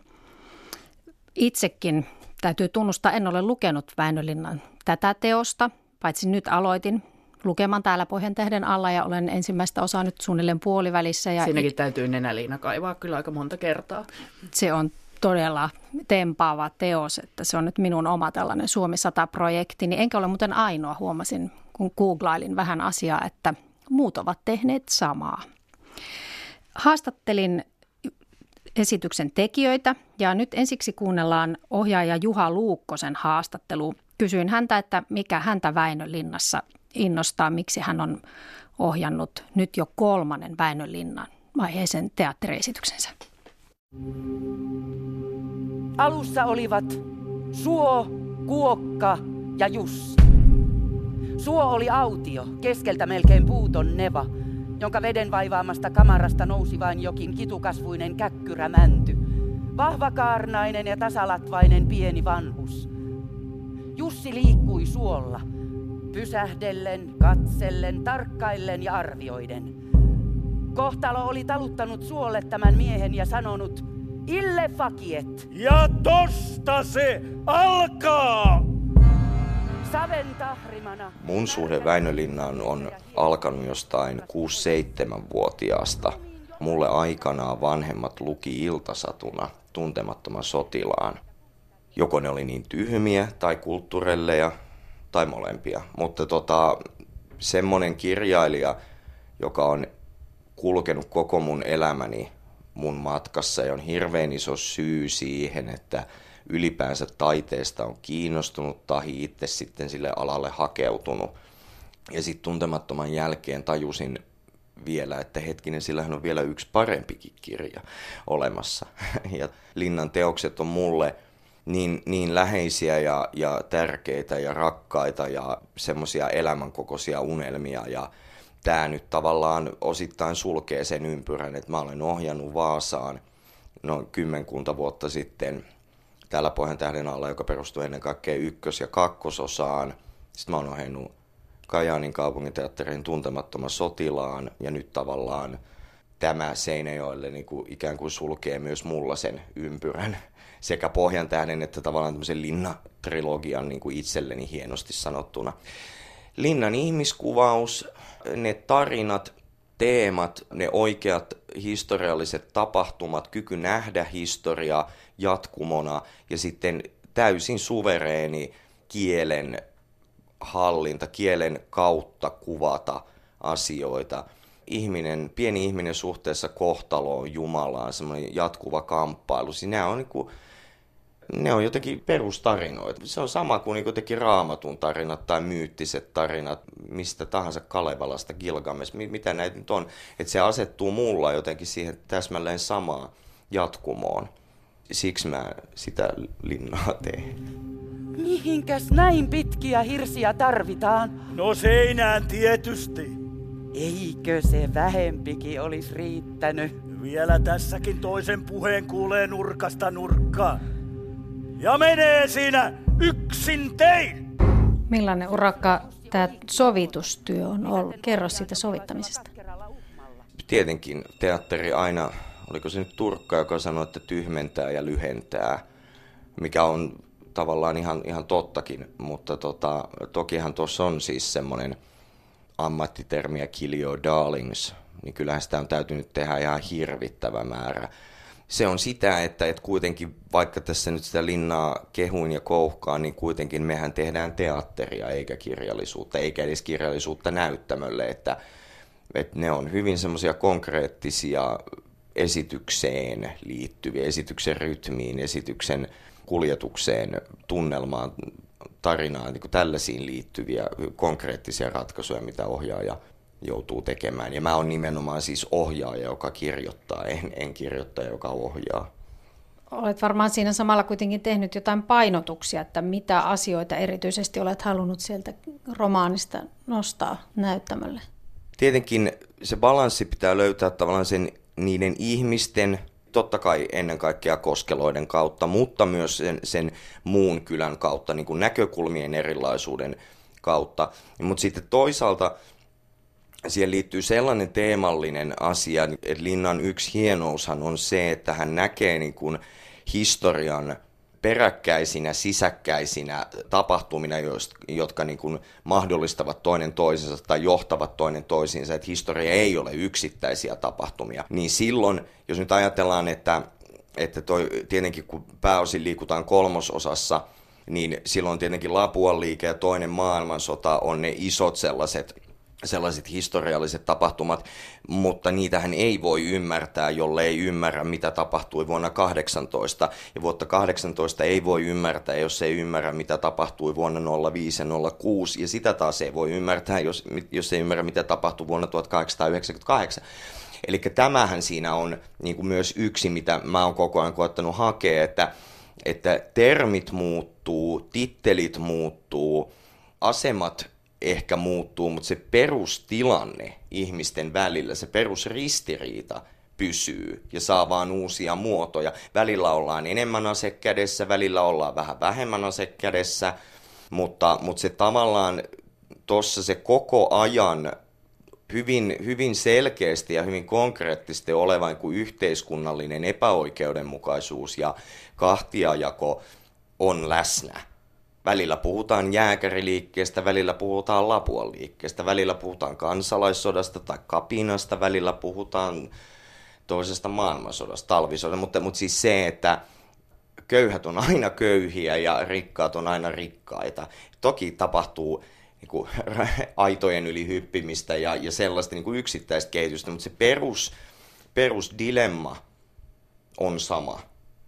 Itsekin täytyy tunnustaa, en ole lukenut Väinölinnan tätä teosta, paitsi nyt aloitin lukemaan täällä Pohjantähden alla ja olen ensimmäistä osaa nyt suunnilleen puolivälissä. Ja Siinäkin it... täytyy nenäliina kaivaa kyllä aika monta kertaa. Se on todella tempaava teos, että se on nyt minun oma tällainen Suomi 100-projekti, niin enkä ole muuten ainoa, huomasin kun googlailin vähän asiaa, että muut ovat tehneet samaa. Haastattelin esityksen tekijöitä. Ja nyt ensiksi kuunnellaan ohjaaja Juha Luukkosen haastattelu. Kysyin häntä, että mikä häntä Väinölinnassa innostaa, miksi hän on ohjannut nyt jo kolmannen Väinölinnan vaiheisen teatteriesityksensä. Alussa olivat Suo, Kuokka ja Jussi. Suo oli autio, keskeltä melkein puuton neva – jonka veden vaivaamasta kamarasta nousi vain jokin kitukasvuinen käkkyrämänty. Vahvakaarnainen ja tasalatvainen pieni vanhus. Jussi liikkui suolla, pysähdellen, katsellen, tarkkaillen ja arvioiden. Kohtalo oli taluttanut suolle tämän miehen ja sanonut, Ille fakiet. Ja tosta se alkaa! Mun suhde Väinölinnaan on alkanut jostain 6-7-vuotiaasta. Mulle aikanaan vanhemmat luki iltasatuna tuntemattoman sotilaan. Joko ne oli niin tyhmiä tai kulttuurelleja tai molempia. Mutta tota, semmonen kirjailija, joka on kulkenut koko mun elämäni mun matkassa ja on hirveän iso syy siihen, että ylipäänsä taiteesta on kiinnostunut tai itse sitten sille alalle hakeutunut. Ja sitten tuntemattoman jälkeen tajusin vielä, että hetkinen, sillähän on vielä yksi parempikin kirja olemassa. Ja Linnan teokset on mulle niin, niin läheisiä ja, ja tärkeitä ja rakkaita ja semmoisia elämänkokoisia unelmia ja tämä nyt tavallaan osittain sulkee sen ympyrän, että mä olen ohjannut Vaasaan noin kymmenkunta vuotta sitten täällä Pohjan tähden alla, joka perustuu ennen kaikkea ykkös- ja kakkososaan. Sitten mä oon ohjannut Kajaanin kaupunginteatterin tuntemattoman sotilaan ja nyt tavallaan tämä Seinäjoelle niin kuin ikään kuin sulkee myös mulla sen ympyrän sekä Pohjan tähden että tavallaan tämmöisen Linna-trilogian niin kuin itselleni hienosti sanottuna. Linnan ihmiskuvaus, ne tarinat, teemat, ne oikeat historialliset tapahtumat, kyky nähdä historia jatkumona ja sitten täysin suvereeni kielen hallinta, kielen kautta kuvata asioita. Ihminen, pieni ihminen suhteessa kohtaloon, Jumalaan, semmoinen jatkuva kamppailu. Siinä on niin kuin, ne on jotenkin perustarinoita. Se on sama kuin niin jotenkin raamatun tarinat tai myyttiset tarinat, mistä tahansa Kalevalasta, Gilgames, mitä näitä nyt on. Että se asettuu mulla jotenkin siihen täsmälleen samaan jatkumoon. Siksi mä sitä linnaa teen. Mihinkäs näin pitkiä hirsiä tarvitaan? No seinään tietysti. Eikö se vähempikin olisi riittänyt? Vielä tässäkin toisen puheen kuulee nurkasta nurkkaan. Ja menee siinä yksin tein! Millainen urakka tämä sovitustyö on ollut? Kerro siitä sovittamisesta. Tietenkin teatteri aina, oliko se nyt Turkka, joka sanoi, että tyhmentää ja lyhentää, mikä on tavallaan ihan, ihan tottakin, mutta tota, tokihan tuossa on siis semmoinen ammattitermiä kill your darlings, niin kyllähän sitä on täytynyt tehdä ihan hirvittävä määrä. Se on sitä, että, että kuitenkin vaikka tässä nyt sitä linnaa kehuin ja kouhkaan, niin kuitenkin mehän tehdään teatteria eikä kirjallisuutta, eikä edes kirjallisuutta näyttämölle, että, että ne on hyvin semmoisia konkreettisia esitykseen liittyviä, esityksen rytmiin, esityksen kuljetukseen, tunnelmaan, tarinaan, niin tällaisiin liittyviä konkreettisia ratkaisuja, mitä ohjaaja joutuu tekemään. Ja mä oon nimenomaan siis ohjaaja, joka kirjoittaa, en, en kirjoittaja, joka ohjaa. Olet varmaan siinä samalla kuitenkin tehnyt jotain painotuksia, että mitä asioita erityisesti olet halunnut sieltä romaanista nostaa näyttämölle. Tietenkin se balanssi pitää löytää tavallaan sen niiden ihmisten totta kai ennen kaikkea koskeloiden kautta, mutta myös sen, sen muun kylän kautta, niin kuin näkökulmien erilaisuuden kautta. Mutta sitten toisaalta siihen liittyy sellainen teemallinen asia, että Linnan yksi hienoushan on se, että hän näkee niin kuin historian peräkkäisinä, sisäkkäisinä tapahtumina, jotka niin kuin mahdollistavat toinen toisensa tai johtavat toinen toisiinsa, että historia ei ole yksittäisiä tapahtumia, niin silloin, jos nyt ajatellaan, että, että toi, tietenkin kun pääosin liikutaan kolmososassa, niin silloin tietenkin Lapuan liike ja toinen maailmansota on ne isot sellaiset sellaiset historialliset tapahtumat, mutta niitähän ei voi ymmärtää, jollei ymmärrä, mitä tapahtui vuonna 18. Ja vuotta 18 ei voi ymmärtää, jos ei ymmärrä, mitä tapahtui vuonna 05 ja 06. Ja sitä taas ei voi ymmärtää, jos, jos ei ymmärrä, mitä tapahtui vuonna 1898. Eli tämähän siinä on niin kuin myös yksi, mitä mä oon koko ajan koettanut hakea, että, että termit muuttuu, tittelit muuttuu, asemat ehkä muuttuu, mutta se perustilanne ihmisten välillä, se perusristiriita pysyy ja saa vaan uusia muotoja. Välillä ollaan enemmän ase kädessä, välillä ollaan vähän vähemmän ase kädessä, mutta, mutta se tavallaan tuossa se koko ajan hyvin, hyvin selkeästi ja hyvin konkreettisesti olevan kuin yhteiskunnallinen epäoikeudenmukaisuus ja kahtiajako on läsnä Välillä puhutaan jääkäriliikkeestä, välillä puhutaan Lapuan liikkeestä, välillä puhutaan kansalaissodasta tai kapinasta, välillä puhutaan toisesta maailmansodasta, talvisodasta, mutta, mutta siis se, että köyhät on aina köyhiä ja rikkaat on aina rikkaita. Toki tapahtuu niin kuin, aitojen yli hyppimistä ja, ja sellaista niin kuin yksittäistä kehitystä, mutta se perus, perusdilemma on sama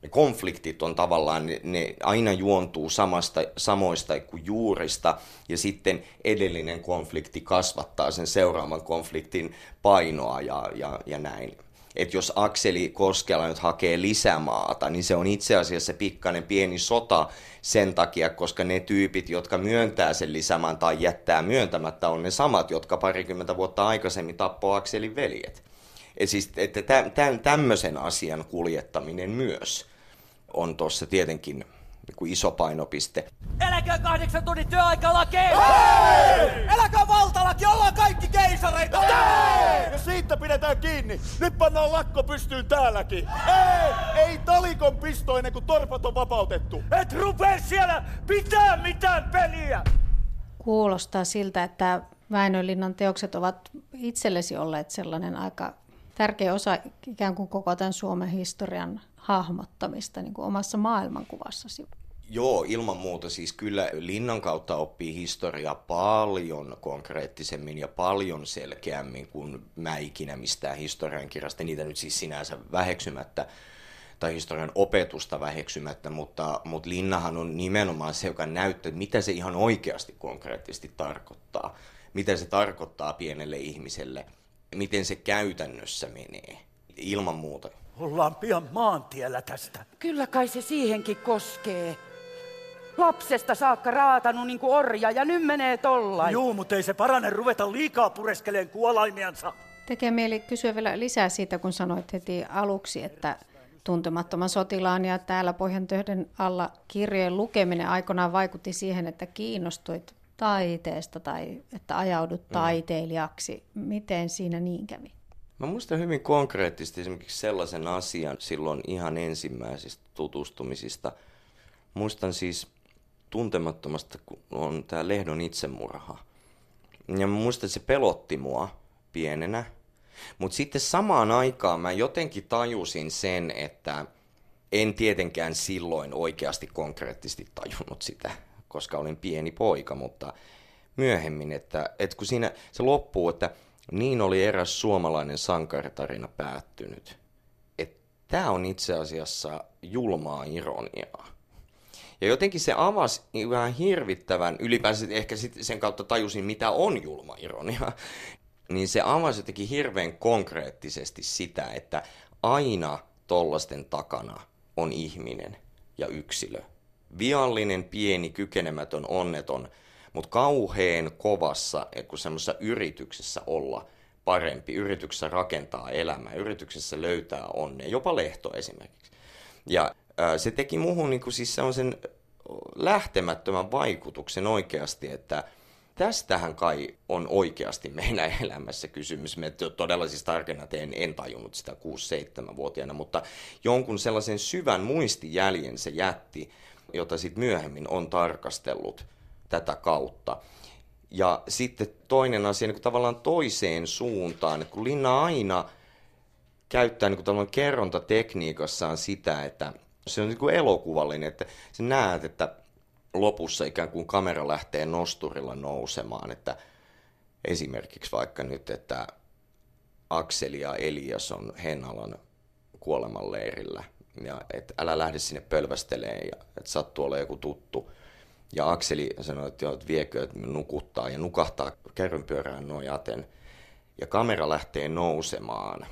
ne konfliktit on tavallaan, ne, ne aina juontuu samasta, samoista kuin juurista, ja sitten edellinen konflikti kasvattaa sen seuraavan konfliktin painoa ja, ja, ja näin. että jos Akseli Koskela nyt hakee lisämaata, niin se on itse asiassa pikkainen pieni sota sen takia, koska ne tyypit, jotka myöntää sen lisämaan tai jättää myöntämättä, on ne samat, jotka parikymmentä vuotta aikaisemmin tappoi Akselin veljet. Et siis, että tämmöisen asian kuljettaminen myös on tuossa tietenkin niin kuin iso painopiste. Eläkää kahdeksan tunnin työaikalaki! Hei! Eläkää valtalaki, ollaan kaikki keisareita! Hei! Ja siitä pidetään kiinni. Nyt pannaan lakko pystyyn täälläkin. Ei, ei talikon pisto ennen kuin torpat on vapautettu. Et rupee siellä pitää mitään peliä! Kuulostaa siltä, että Väinölinnan teokset ovat itsellesi olleet sellainen aika tärkeä osa ikään kuin koko tämän Suomen historian hahmottamista niin kuin omassa maailmankuvassasi? Joo, ilman muuta. Siis kyllä linnan kautta oppii historiaa paljon konkreettisemmin ja paljon selkeämmin kuin mä ikinä mistään historiankirjasta. Niitä nyt siis sinänsä väheksymättä tai historian opetusta väheksymättä, mutta, mutta linnahan on nimenomaan se, joka näyttää, että mitä se ihan oikeasti konkreettisesti tarkoittaa. Mitä se tarkoittaa pienelle ihmiselle, miten se käytännössä menee. Ilman muuta. Ollaan pian maantiellä tästä. Kyllä kai se siihenkin koskee. Lapsesta saakka raatanut niin kuin orja ja nyt menee tollain. Juu, mutta ei se parane ruveta liikaa pureskeleen kuolaimiansa. Tekee mieli kysyä vielä lisää siitä, kun sanoit heti aluksi, että tuntemattoman sotilaan ja täällä Pohjantöhden alla kirjojen lukeminen aikoinaan vaikutti siihen, että kiinnostuit taiteesta tai että ajaudut mm. taiteilijaksi. Miten siinä niin kävi? Mä muistan hyvin konkreettisesti esimerkiksi sellaisen asian silloin ihan ensimmäisistä tutustumisista. Muistan siis tuntemattomasta, kun on tämä Lehdon itsemurha. Ja mä muistan, että se pelotti mua pienenä. Mutta sitten samaan aikaan mä jotenkin tajusin sen, että en tietenkään silloin oikeasti konkreettisesti tajunnut sitä, koska olin pieni poika, mutta myöhemmin, että, että kun siinä se loppuu, että niin oli eräs suomalainen sankaritarina päättynyt. Tämä on itse asiassa julmaa ironiaa. Ja jotenkin se avasi vähän hirvittävän, ylipäänsä ehkä sit sen kautta tajusin, mitä on julma ironia, niin se avasi jotenkin hirveän konkreettisesti sitä, että aina tollasten takana on ihminen ja yksilö. Viallinen, pieni, kykenemätön, onneton – mutta kauheen kovassa, kun semmoisessa yrityksessä olla parempi, yrityksessä rakentaa elämää, yrityksessä löytää onnea, jopa lehto esimerkiksi. Ja ää, se teki muuhun niin siis sellaisen lähtemättömän vaikutuksen oikeasti, että tästähän kai on oikeasti meidän elämässä kysymys. Me todella siis tarkenna en, en tajunnut sitä 6-7-vuotiaana, mutta jonkun sellaisen syvän muistijäljen se jätti, jota sitten myöhemmin on tarkastellut tätä kautta. Ja sitten toinen asia niin kuin tavallaan toiseen suuntaan, että kun Linna aina käyttää niin kuin kerrontatekniikassaan sitä, että se on niin kuin elokuvallinen, että sä näet, että lopussa ikään kuin kamera lähtee nosturilla nousemaan, että esimerkiksi vaikka nyt, että Akseli ja Elias on Hennalan kuolemanleirillä ja että älä lähde sinne pölvästeleen ja että sattuu olla joku tuttu – ja Akseli sanoi, että, joo, viekö, että nukuttaa ja nukahtaa kärrynpyörään nojaten. Ja kamera lähtee nousemaan.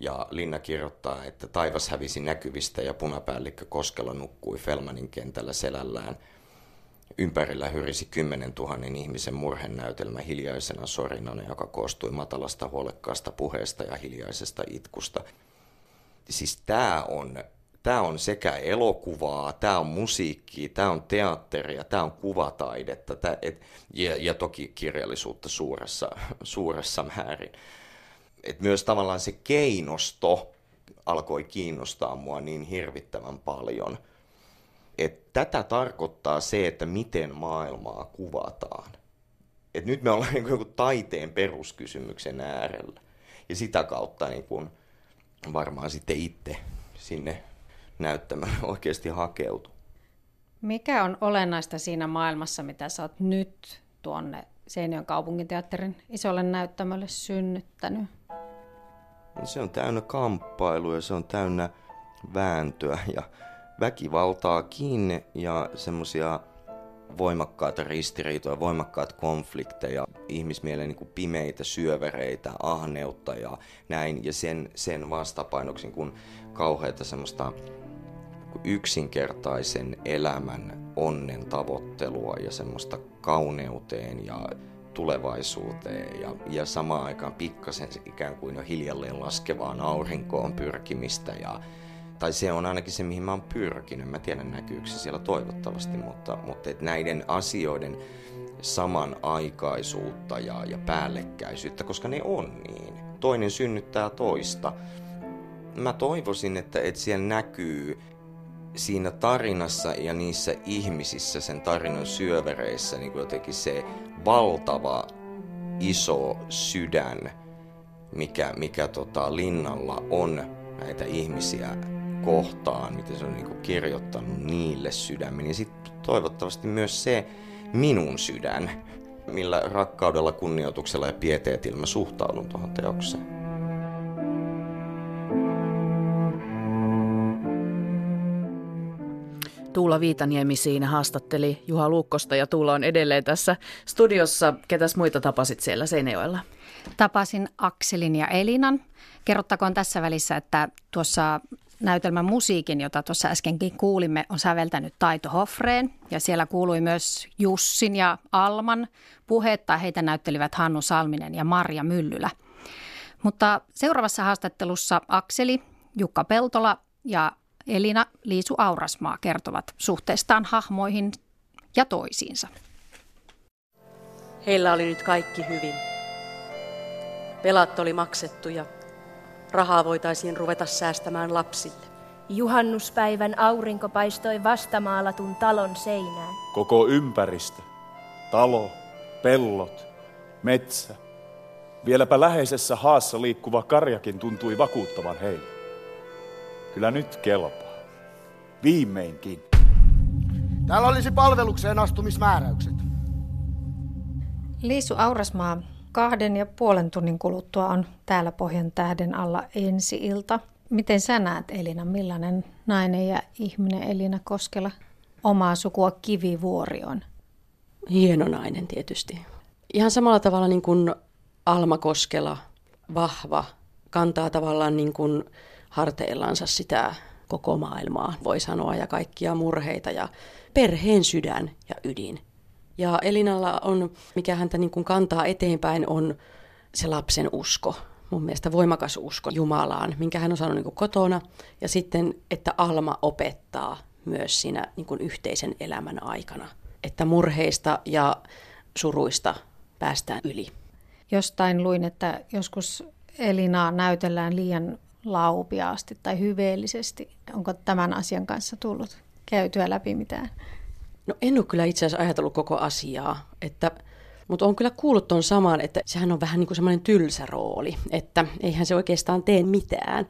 Ja Linna kirjoittaa, että taivas hävisi näkyvistä ja punapäällikkö Koskelo nukkui Felmanin kentällä selällään. Ympärillä hyrisi kymmenen tuhannen ihmisen murhenäytelmä hiljaisena sorinana, joka koostui matalasta huolekkaasta puheesta ja hiljaisesta itkusta. Siis tämä on tämä on sekä elokuvaa, tämä on musiikkia, tämä on teatteria, tämä on kuvataidetta tää, et, ja, ja toki kirjallisuutta suuressa, suuressa määrin. Et myös tavallaan se keinosto alkoi kiinnostaa mua niin hirvittävän paljon. Et tätä tarkoittaa se, että miten maailmaa kuvataan. Et nyt me ollaan niin kuin taiteen peruskysymyksen äärellä. Ja sitä kautta niin kuin varmaan sitten itse sinne näyttämään oikeasti hakeutu. Mikä on olennaista siinä maailmassa, mitä sä oot nyt tuonne Seinäjoen kaupunginteatterin isolle näyttämölle synnyttänyt? No se on täynnä kamppailuja, se on täynnä vääntöä ja väkivaltaa kiinni ja semmoisia voimakkaita ristiriitoja, voimakkaita konflikteja, ihmismielen niin kuin pimeitä syövereitä, ahneutta ja näin. Ja sen, sen vastapainoksi kun kauheita semmoista yksinkertaisen elämän onnen tavoittelua ja semmoista kauneuteen ja tulevaisuuteen ja, ja samaan aikaan pikkasen ikään kuin jo hiljalleen laskevaan aurinkoon pyrkimistä ja tai se on ainakin se, mihin mä oon pyrkinyt. Mä tiedän näkyykö se siellä toivottavasti, mutta, mutta et näiden asioiden samanaikaisuutta ja, ja päällekkäisyyttä, koska ne on niin. Toinen synnyttää toista. Mä toivoisin, että, että siellä näkyy siinä tarinassa ja niissä ihmisissä, sen tarinan syövereissä, niin kuin jotenkin se valtava iso sydän, mikä, mikä tota, linnalla on näitä ihmisiä kohtaan, miten se on niin kirjoittanut niille sydämen. Ja sitten toivottavasti myös se minun sydän, millä rakkaudella, kunnioituksella ja pieteetillä mä suhtaudun tuohon teokseen. Tuula Viitaniemi siinä haastatteli Juha Luukkosta ja Tuula on edelleen tässä studiossa. Ketäs muita tapasit siellä Seinäjoella? Tapasin Akselin ja Elinan. Kerrottakoon tässä välissä, että tuossa näytelmän musiikin, jota tuossa äskenkin kuulimme, on säveltänyt Taito Hoffreen. Ja siellä kuului myös Jussin ja Alman puhetta. Heitä näyttelivät Hannu Salminen ja Marja Myllylä. Mutta seuraavassa haastattelussa Akseli, Jukka Peltola ja Elina Liisu Aurasmaa kertovat suhteestaan hahmoihin ja toisiinsa. Heillä oli nyt kaikki hyvin. Velat oli maksettu ja rahaa voitaisiin ruveta säästämään lapsille. Juhannuspäivän aurinko paistoi vastamaalatun talon seinään. Koko ympäristö, talo, pellot, metsä. Vieläpä läheisessä haassa liikkuva karjakin tuntui vakuuttavan heille. Kyllä nyt kelpaa. Viimeinkin. Täällä olisi palvelukseen astumismääräykset. Liisu Aurasmaa, kahden ja puolen tunnin kuluttua on täällä Pohjan tähden alla ensi-ilta. Miten sä näet Elina, millainen nainen ja ihminen Elina Koskela omaa sukua Kivivuori on? Hieno nainen tietysti. Ihan samalla tavalla niin kuin Alma Koskela, vahva, kantaa tavallaan niin kuin harteillansa sitä koko maailmaa, voi sanoa, ja kaikkia murheita ja perheen sydän ja ydin. Ja Elinalla on, mikä häntä niin kuin kantaa eteenpäin, on se lapsen usko. Mun mielestä voimakas usko Jumalaan, minkä hän on saanut niin kuin kotona. Ja sitten, että Alma opettaa myös siinä niin kuin yhteisen elämän aikana. Että murheista ja suruista päästään yli. Jostain luin, että joskus Elinaa näytellään liian laupiaasti tai hyveellisesti. Onko tämän asian kanssa tullut käytyä läpi mitään? No en ole kyllä itse asiassa ajatellut koko asiaa, että, mutta on kyllä kuullut tuon saman, että sehän on vähän niin kuin semmoinen tylsä rooli, että eihän se oikeastaan tee mitään.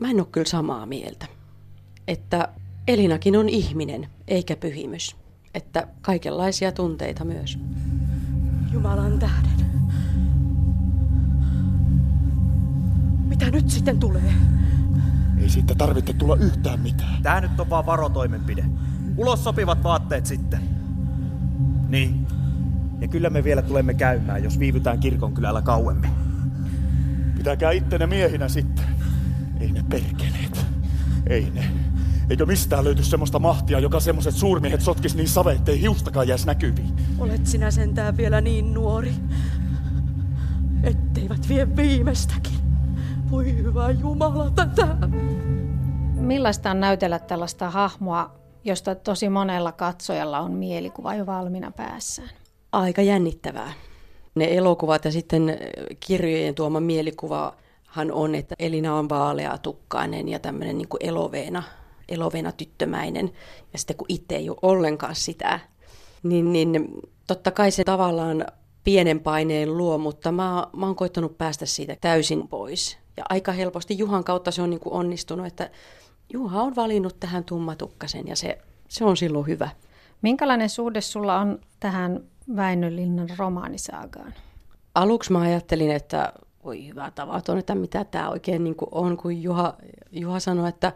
Mä en ole kyllä samaa mieltä, että Elinakin on ihminen eikä pyhimys, että kaikenlaisia tunteita myös. Jumalan tähden. Mitä nyt sitten tulee? Ei siitä tarvitse tulla yhtään mitään. Tää nyt on vaan varotoimenpide. Ulos sopivat vaatteet sitten. Niin. Ja kyllä me vielä tulemme käymään, jos viivytään kirkon kylällä kauemmin. Pitäkää ittenne miehinä sitten. Ei ne perkeleet. Ei ne. Eikö mistään löyty semmoista mahtia, joka semmoiset suurmiehet sotkis niin save, ettei hiustakaan jäisi näkyviin? Olet sinä sentään vielä niin nuori, etteivät vie viimeistäkin. Voi hyvä Jumala tätä. Millaista on näytellä tällaista hahmoa, josta tosi monella katsojalla on mielikuva jo valmiina päässään? Aika jännittävää. Ne elokuvat ja sitten kirjojen tuoma mielikuvahan on, että Elina on vaalea tukkainen ja tämmöinen niin eloveena, eloveena tyttömäinen. Ja sitten kun itse ei ole ollenkaan sitä, niin, niin totta kai se tavallaan pienen paineen luo, mutta mä, mä oon koittanut päästä siitä täysin pois. Ja aika helposti Juhan kautta se on niin kuin onnistunut, että Juha on valinnut tähän tummatukkasen ja se, se on silloin hyvä. Minkälainen suhde sulla on tähän Väinölinnan romaanisaagaan? Aluksi mä ajattelin, että voi hyvä tavaton, että mitä tämä oikein niin kuin on, kun Juha, Juha sanoi, että,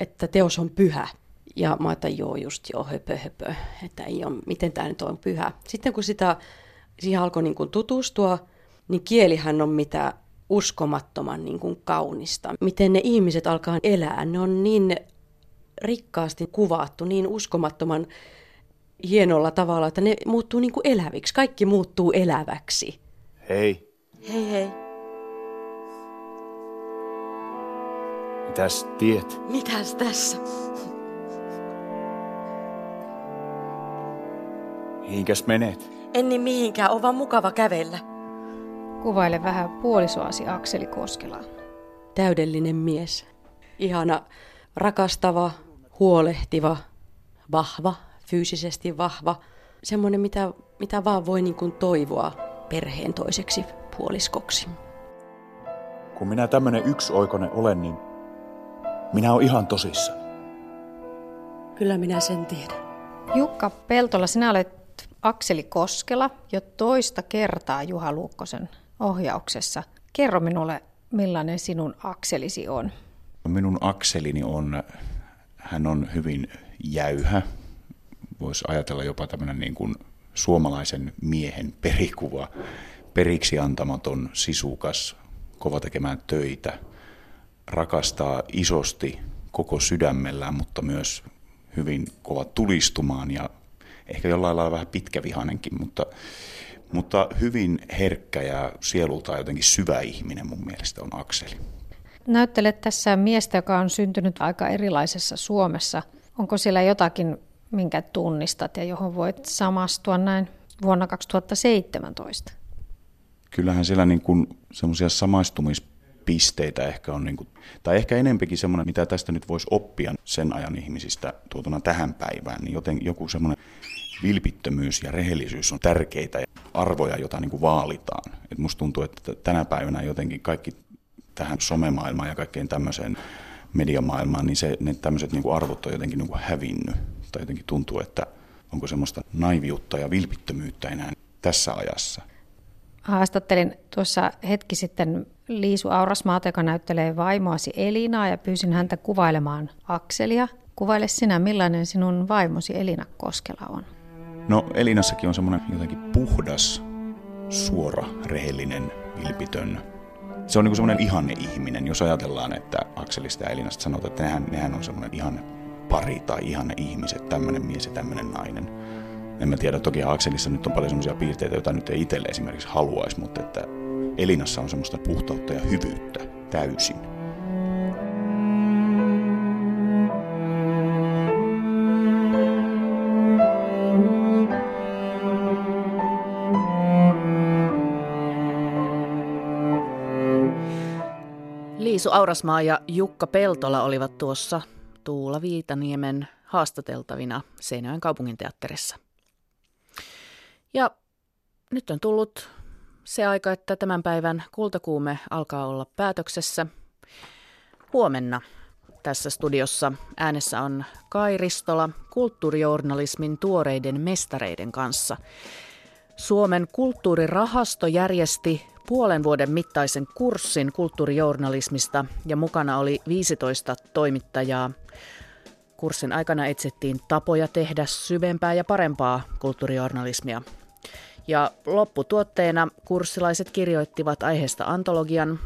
että teos on pyhä. Ja mä ajattelin, joo, just joo, höpö, höpö, että ei ole, miten tämä nyt on pyhä. Sitten kun sitä, siihen alkoi niin kuin tutustua, niin kielihän on mitä uskomattoman niin kuin kaunista. Miten ne ihmiset alkaa elää, ne on niin rikkaasti kuvattu, niin uskomattoman hienolla tavalla, että ne muuttuu niin kuin eläviksi. Kaikki muuttuu eläväksi. Hei. Hei hei. Mitäs tiet? Mitäs tässä? Mihinkäs menet? En niin mihinkään, on vaan mukava kävellä. Kuvaile vähän puolisoasi Akseli Koskela. Täydellinen mies. Ihana, rakastava, huolehtiva, vahva, fyysisesti vahva. Semmoinen, mitä, mitä vaan voi niin kuin toivoa perheen toiseksi puoliskoksi. Kun minä tämmönen yksioikoinen olen, niin minä olen ihan tosissa. Kyllä minä sen tiedän. Jukka Peltola, sinä olet Akseli Koskela jo toista kertaa Juha Luukkosen ohjauksessa. Kerro minulle, millainen sinun akselisi on. Minun akselini on, hän on hyvin jäyhä. Voisi ajatella jopa tämmöinen niin kuin suomalaisen miehen perikuva. Periksi antamaton, sisukas, kova tekemään töitä, rakastaa isosti koko sydämellään, mutta myös hyvin kova tulistumaan ja ehkä jollain lailla vähän pitkävihainenkin, mutta, mutta hyvin herkkä ja sielultaan jotenkin syvä ihminen mun mielestä on Akseli. Näyttelet tässä miestä, joka on syntynyt aika erilaisessa Suomessa. Onko siellä jotakin, minkä tunnistat ja johon voit samastua näin vuonna 2017? Kyllähän siellä niin kuin semmoisia samaistumispisteitä ehkä on, niin kuin, tai ehkä enempikin semmoinen, mitä tästä nyt voisi oppia sen ajan ihmisistä tuotuna tähän päivään, niin joten joku semmoinen vilpittömyys ja rehellisyys on tärkeitä arvoja, joita niin kuin vaalitaan. Et musta tuntuu, että tänä päivänä jotenkin kaikki tähän somemaailmaan ja kaikkeen tämmöiseen mediamaailmaan, niin se, ne tämmöiset niin arvot on jotenkin niin kuin hävinnyt. Tai jotenkin tuntuu, että onko semmoista naiviutta ja vilpittömyyttä enää tässä ajassa. Haastattelin tuossa hetki sitten Liisu Aurasmaata, joka näyttelee vaimoasi Elinaa ja pyysin häntä kuvailemaan Akselia. Kuvaile sinä, millainen sinun vaimosi Elina Koskela on. No Elinassakin on semmoinen jotenkin puhdas, suora, rehellinen, vilpitön. Se on niin semmoinen ihanne ihminen, jos ajatellaan, että Akselista ja Elinasta sanotaan, että nehän, nehän on semmoinen ihanne pari tai ihanne ihmiset, tämmöinen mies ja tämmöinen nainen. En mä tiedä, toki Akselissa nyt on paljon semmoisia piirteitä, joita nyt ei itselle esimerkiksi haluaisi, mutta että Elinassa on semmoista puhtautta ja hyvyyttä täysin. Liisu Aurasmaa ja Jukka Peltola olivat tuossa Tuula Viitaniemen haastateltavina Seinäjoen kaupunginteatterissa. Ja nyt on tullut se aika, että tämän päivän kultakuume alkaa olla päätöksessä. Huomenna tässä studiossa äänessä on Kai Ristola kulttuurijournalismin tuoreiden mestareiden kanssa. Suomen kulttuurirahasto järjesti puolen vuoden mittaisen kurssin kulttuurijournalismista ja mukana oli 15 toimittajaa. Kurssin aikana etsittiin tapoja tehdä syvempää ja parempaa kulttuurijournalismia. Ja lopputuotteena kurssilaiset kirjoittivat aiheesta antologian,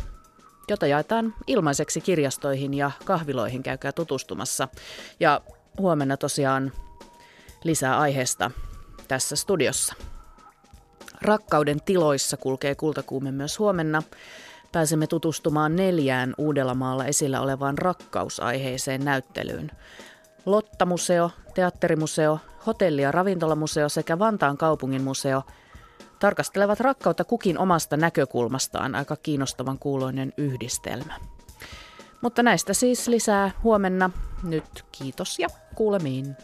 jota jaetaan ilmaiseksi kirjastoihin ja kahviloihin. Käykää tutustumassa. Ja huomenna tosiaan lisää aiheesta tässä studiossa. Rakkauden tiloissa kulkee kultakuume myös huomenna. Pääsemme tutustumaan neljään Uudellamaalla esillä olevaan rakkausaiheeseen näyttelyyn. Lotta-museo, teatterimuseo, hotelli- ja ravintolamuseo sekä Vantaan kaupungin museo tarkastelevat rakkautta kukin omasta näkökulmastaan aika kiinnostavan kuuloinen yhdistelmä. Mutta näistä siis lisää huomenna. Nyt kiitos ja kuulemiin.